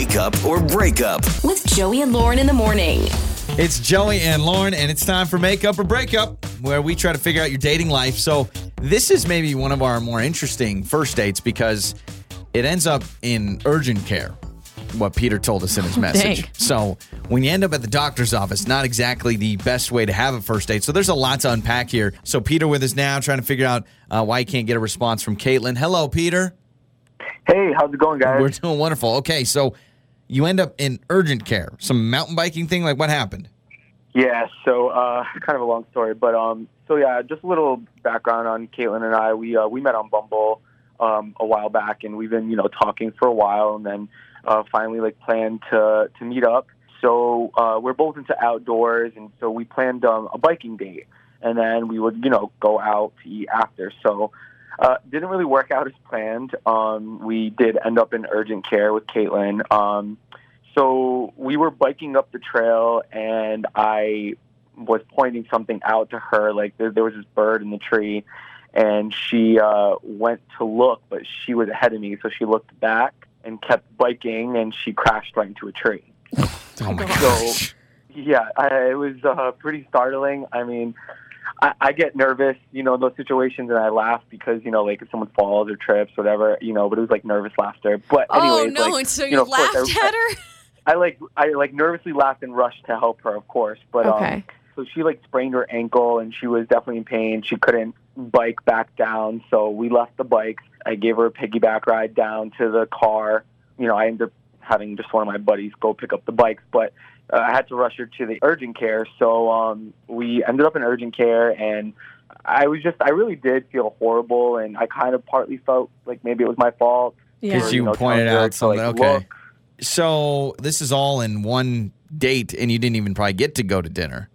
Makeup or breakup. with Joey and Lauren in the morning. It's Joey and Lauren, and it's time for Makeup or Breakup, where we try to figure out your dating life. So, this is maybe one of our more interesting first dates because it ends up in urgent care, what Peter told us in his message. dang. So, when you end up at the doctor's office, not exactly the best way to have a first date. So, there's a lot to unpack here. So, Peter with us now, trying to figure out uh, why he can't get a response from Caitlin. Hello, Peter. Hey, how's it going, guys? We're doing wonderful. Okay, so you end up in urgent care, some mountain biking thing. Like, what happened? yeah, so uh, kind of a long story, but um, so yeah, just a little background on Caitlin and I. We uh, we met on Bumble um, a while back, and we've been you know talking for a while, and then uh, finally like planned to to meet up. So uh, we're both into outdoors, and so we planned um, a biking date, and then we would you know go out to eat after. So. Uh, didn't really work out as planned. Um, we did end up in urgent care with Caitlin. Um, so we were biking up the trail and I was pointing something out to her like there, there was this bird in the tree and she uh, went to look but she was ahead of me so she looked back and kept biking and she crashed right into a tree Oh my so yeah I, it was uh, pretty startling i mean I, I get nervous you know in those situations and i laugh because you know like if someone falls or trips whatever you know but it was like nervous laughter but oh anyways, no! like, so you, you know, of course, laughed I- at her. I like I like nervously laughed and rushed to help her, of course. But Okay. um, so she like sprained her ankle and she was definitely in pain. She couldn't bike back down, so we left the bikes. I gave her a piggyback ride down to the car. You know, I ended up having just one of my buddies go pick up the bikes, but I had to rush her to the urgent care. So um, we ended up in urgent care and. I was just, I really did feel horrible, and I kind of partly felt like maybe it was my fault. Because for, you know, pointed telling her out to, something. like, okay. look. So this is all in one date, and you didn't even probably get to go to dinner.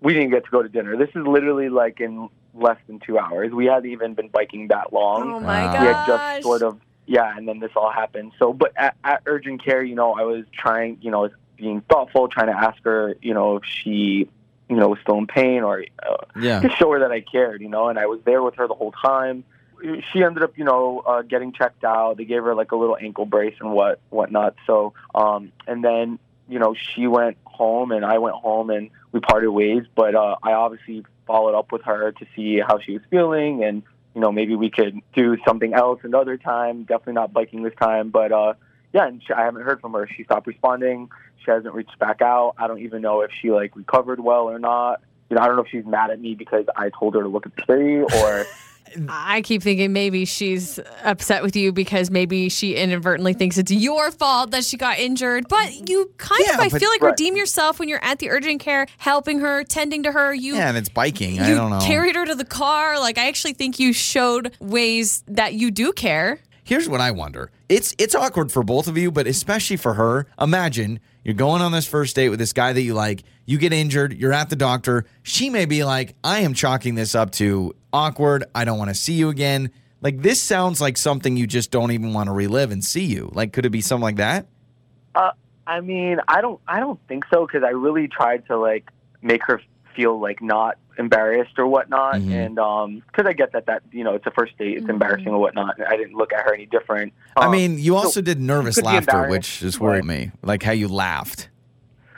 we didn't get to go to dinner. This is literally like in less than two hours. We hadn't even been biking that long. Oh my Wow. gosh! we had just sort of yeah, and then this all happened. So, but at, at urgent care, you know, I was trying, you know, I was being thoughtful, trying to ask her, you know, if she, you know, was still in pain or uh, Yeah. to show her that I cared, you know, and I was there with her the whole time. She ended up, you know, uh, getting checked out. They gave her like a little ankle brace and what whatnot. So, um, and then, you know, she went home and I went home and we parted ways. But uh, I obviously followed up with her to see how she was feeling and, you know, maybe we could do something else another time. Definitely not biking this time, but uh, yeah, and she, I haven't heard from her. She stopped responding. She hasn't reached back out. I don't even know if she like recovered well or not. You know, I don't know if she's mad at me because I told her to look at the tree or I keep thinking maybe she's upset with you because maybe she inadvertently thinks it's your fault that she got injured. But you kind Yeah, of, I feel like, Right. redeem yourself when you're at the urgent care, helping her, tending to her. You Yeah, and it's biking. you I don't know. carried her to the car. Like I actually think you showed ways that you do care. Here's what I wonder. It's it's awkward for both of you, but especially for her. Imagine you're going on this first date with this guy that you like. You get injured. You're at the doctor. She may be like, "I am chalking this up to awkward. I don't want to see you again." Like this sounds like something you just don't even want to relive and see you. Like, could it be something like that? Uh, I mean, I don't, I don't think so because I really tried to like make her feel like not embarrassed or whatnot, Mhm. and um, because I get that that you know it's a first date, it's embarrassing or whatnot. I didn't look at her any different. I Um, mean, you so- also did nervous laughter, which just worried but- me. Like how you laughed.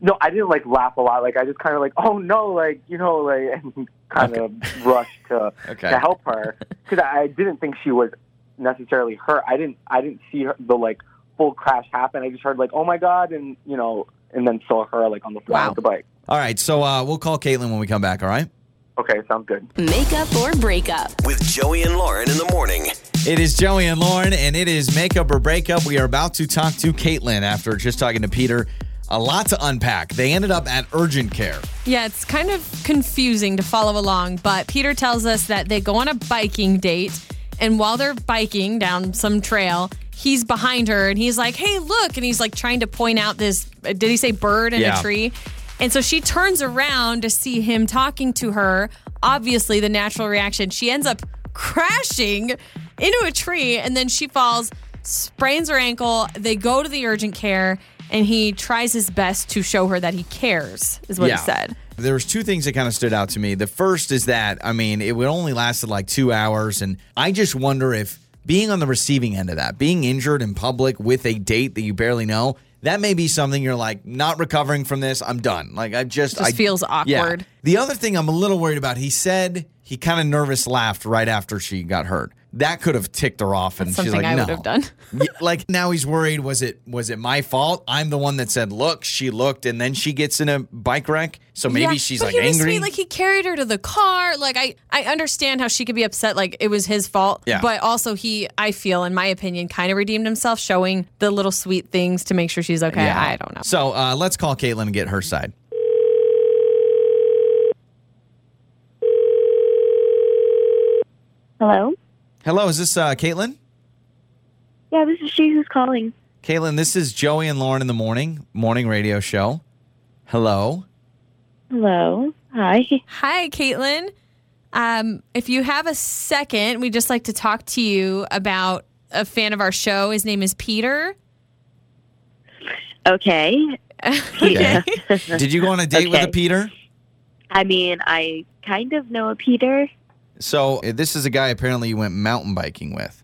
no, I didn't like laugh a lot. Like I just kind of like, oh no, like you know, like and kind of rushed to Okay. to help her because I, I didn't think she was necessarily hurt. I didn't, I didn't see her, the like full crash happen. I just heard like, oh my god, and you know, and then saw her like on the floor Wow. with the bike. All right, so uh, we'll call Caitlin when we come back. All right. Okay, sounds good. Makeup or breakup. With Joey and Lauren in the morning. It is Joey and Lauren, and it is makeup or breakup. We are about to talk to Caitlin after just talking to Peter. A lot to unpack. They ended up at urgent care. Yeah, it's kind of confusing to follow along, but Peter tells us that they go on a biking date, and while they're biking down some trail, he's behind her and he's like, "Hey, look!" And he's like trying to point out this. Uh, did he say bird in Yeah. a tree? And so she turns around to see him talking to her. Obviously, the natural reaction. She ends up crashing into a tree, and then she falls, sprains her ankle. They go to the urgent care, and he tries his best to show her that he cares. Is what he said. There was two things that kind of stood out to me. The first is that I mean, it would only lasted like two hours, and I just wonder if being on the receiving end of that, being injured in public with a date that you barely know, that may be something you're like not recovering from this. I'm done. Like I just, Just I, feels yeah. awkward. The other thing I'm a little worried about, he said he kind of nervous laughed right after she got hurt. That could have ticked her off, and she's something like, I "No." would have done. Like now he's worried. Was it was it my fault? I'm the one that said, "Look." She looked, and then she gets in a bike wreck. So maybe Yeah, she's but like he was angry. sweet. Like he carried her to the car. Like I, I understand how she could be upset. Like it was his fault. Yeah. But also he, I feel, in my opinion, kind of redeemed himself, showing the little sweet things to make sure she's okay. Yeah. I don't know. So uh, let's call Caitlin and get her side. Hello? Hello, is this uh, Caitlin? Yeah, this is she who's calling. Caitlin, this is Joey and Lauren in the morning morning radio show. Hello. Hello. Hi. Hi, Caitlin. Um, if you have a second, we'd just like to talk to you about a fan of our show. His name is Peter. Okay. Okay. Did you go on a date with a Peter? I mean, I kind of know a Peter. So uh, this is a guy apparently you went mountain biking with.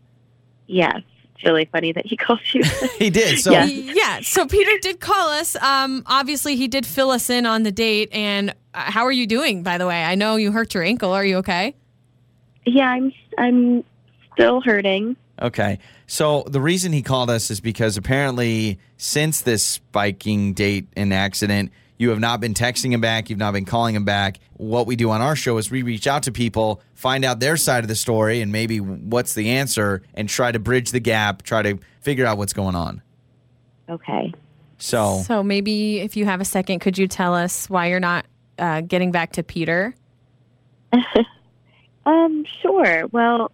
Yes. It's really funny that he called you. He did. So Yeah. yeah. So Peter did call us. Um, obviously, he did fill us in on the date. And uh, how are you doing, by the way? I know you hurt your ankle. Are you okay? yeah, I'm I'm still hurting. Okay. So the reason he called us is because apparently since this biking date and accident, you have not been texting him back, you've not been calling him back. What we do on our show is we reach out to people, find out their side of the story and maybe what's the answer and try to bridge the gap, try to figure out what's going on. Okay. So, So maybe if you have a second, could you tell us why you're not uh, getting back to Peter? Um, sure. Well,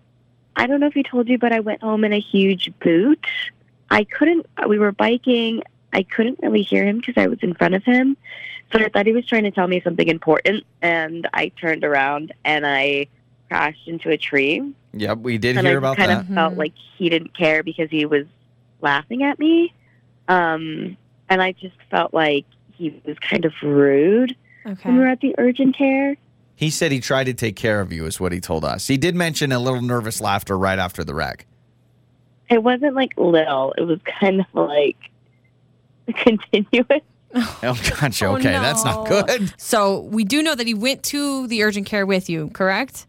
I don't know if he told you, but I went home in a huge boot. I couldn't, we were biking. I couldn't really hear him because I was in front of him. So I thought he was trying to tell me something important. And I turned around and I crashed into a tree. yep, we did and hear I about kind that. Kind of felt like he didn't care because he was laughing at me. Um, and I just felt like he was kind of rude Okay. when we were at the urgent care. He said he tried to take care of you, is what he told us. He did mention a little nervous laughter right after the wreck. It wasn't like little; it was kind of like continuous. Oh, gotcha. Oh, Okay, that's not good. So we do know that he went to the urgent care with you, correct?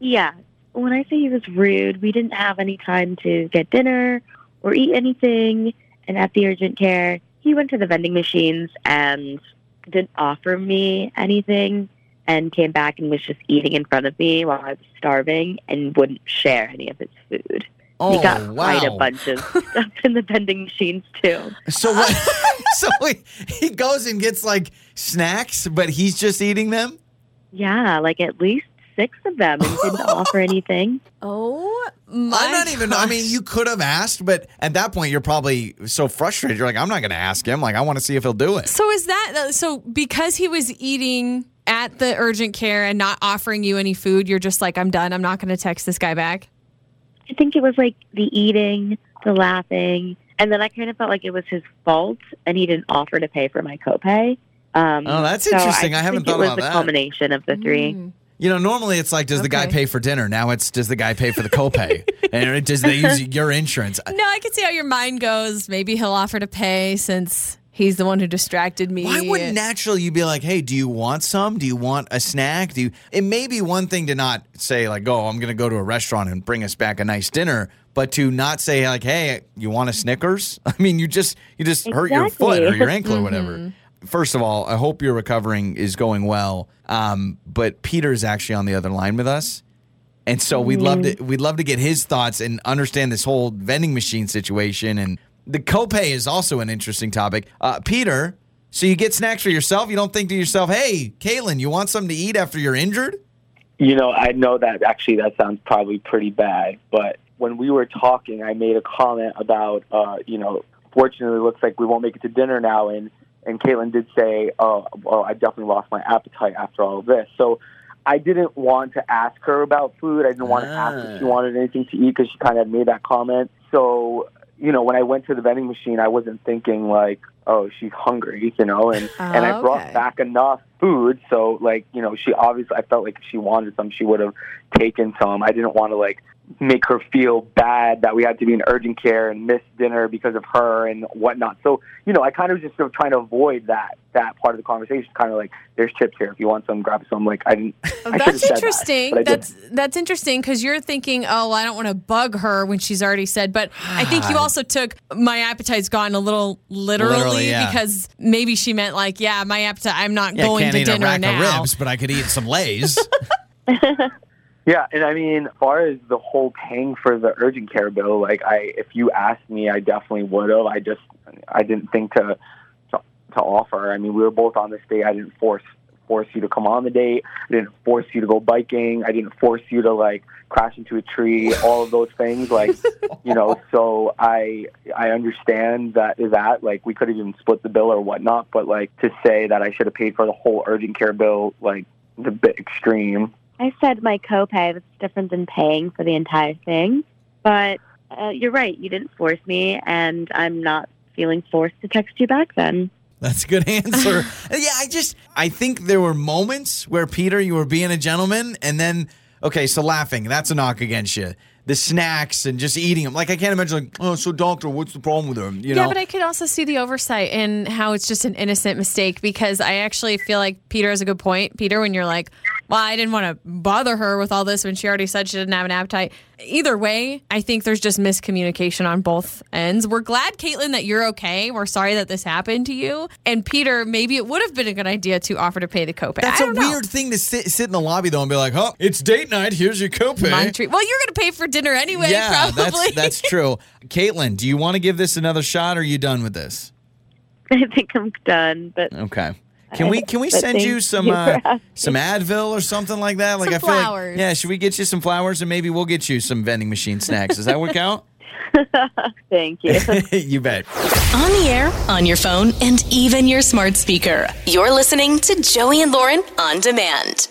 Yeah. When I say he was rude, we didn't have any time to get dinner or eat anything. And at the urgent care, he went to the vending machines and didn't offer me anything and came back and was just eating in front of me while I was starving and wouldn't share any of his food. Oh, he got wow. quite a bunch of stuff in the vending machines, too. So what? so he, he goes and gets like snacks, but he's just eating them. Yeah, like at least six of them and didn't offer anything. Oh my! I'm not even. I mean, you could have asked, but at that point, you're probably so frustrated. You're like, I'm not going to ask him. Like, I want to see if he'll do it. So is that uh, so? Because he was eating at the urgent care and not offering you any food, you're just like, I'm done. I'm not going to text this guy back. I think it was like the eating, the laughing, and then I kind of felt like it was his fault, and he didn't offer to pay for my copay. Um, Oh, that's so interesting. I just haven't think thought it was about the that. culmination of the three. Mm. You know, normally it's like, does the guy pay for dinner? Now it's does the guy pay for the copay? and does they use your insurance? No, I can see how your mind goes. Maybe he'll offer to pay since he's the one who distracted me. Why wouldn't naturally you be like, hey, do you want some? Do you want a snack? Do you? It may be one thing to not say like, oh, I'm going to go to a restaurant and bring us back a nice dinner, but to not say like, hey, you want a Snickers? I mean, you just you just hurt your foot or your ankle or whatever. First of all, I hope your recovering is going well. Um, but Peter's actually on the other line with us. And so we'd love to we'd love to get his thoughts and understand this whole vending machine situation. And the copay is also an interesting topic. Uh, Peter, so you get snacks for yourself. You don't think to yourself, "Hey, Caitlin, you want something to eat after you're injured?" You know, I know that actually that sounds probably pretty bad, but when we were talking, I made a comment about, uh, you know, fortunately, it looks like we won't make it to dinner now, and and Caitlin did say, oh, well, I definitely lost my appetite after all of this, so. I didn't want to ask her about food. I didn't want to ask if she Ah. wanted anything to eat because she kind of made that comment. So, you know, when I went to the vending machine, I wasn't thinking like, oh, she's hungry, you know, and and I oh, brought Okay. back enough food. So, like, you know, she obviously, I felt like if she wanted some, she would have taken some. I didn't want to like make her feel bad that we had to be in urgent care and miss dinner because of her and whatnot. So, you know, I kind of just sort of trying to avoid that that part of the conversation. Kind of like, there's chips here. If you want some, grab some. Like, I didn't. I should That's said interesting. That, but I that's that's interesting because you're thinking, oh, I don't want to bug her when she's already said. But I think you also took my appetite's gone a little literally, Literally, yeah. because maybe she meant like, yeah, my appetite. I'm not Yeah, going can't eat a rack now. of ribs, but I could eat some Lay's. Yeah, and I mean, as far as the whole paying for the urgent care bill, like I, if you asked me, I definitely would have. I just, I didn't think to, to, to offer. I mean, we were both on this date. I didn't force force you to come on the date. I didn't force you to go biking. I didn't force you to like crash into a tree. All of those things, like, you know. So I, I understand that that like we could have even split the bill or whatnot. But like to say that I should have paid for the whole urgent care bill, like, the a bit extreme. I said my copay was different than paying for the entire thing, but uh, you're right. You didn't force me, and I'm not feeling forced to text you back then. That's a good answer. yeah, I just I think there were moments where Peter, you were being a gentleman, and then okay, so laughing, that's a knock against you. The snacks and just eating them. Like I can't imagine like, oh, so doctor, what's the problem with them? You yeah, know? but I could also see the oversight in how it's just an innocent mistake because I actually feel like Peter has a good point. Peter, when you're like, well, I didn't want to bother her with all this when she already said she didn't have an appetite. Either way, I think there's just miscommunication on both ends. We're glad, Caitlin, that you're okay. We're sorry that this happened to you. And Peter, maybe it would have been a good idea to offer to pay the copay. That's I a don't know. weird thing to sit, sit in the lobby though and be like, "Oh, it's date night. Here's your copay." My treat. Well, you're going to pay for dinner anyway, yeah, probably. that's that's true. Caitlin, do you want to give this another shot? or Are you done with this? I think I'm done, but Okay. Can we can we send you some you uh, some Advil or something like that? Like Some I feel like yeah, should we get you some flowers and maybe we'll get you some vending machine snacks? Does that work out? thank you. you bet. On the air, on your phone, and even your smart speaker. You're listening to Joey and Lauren on demand.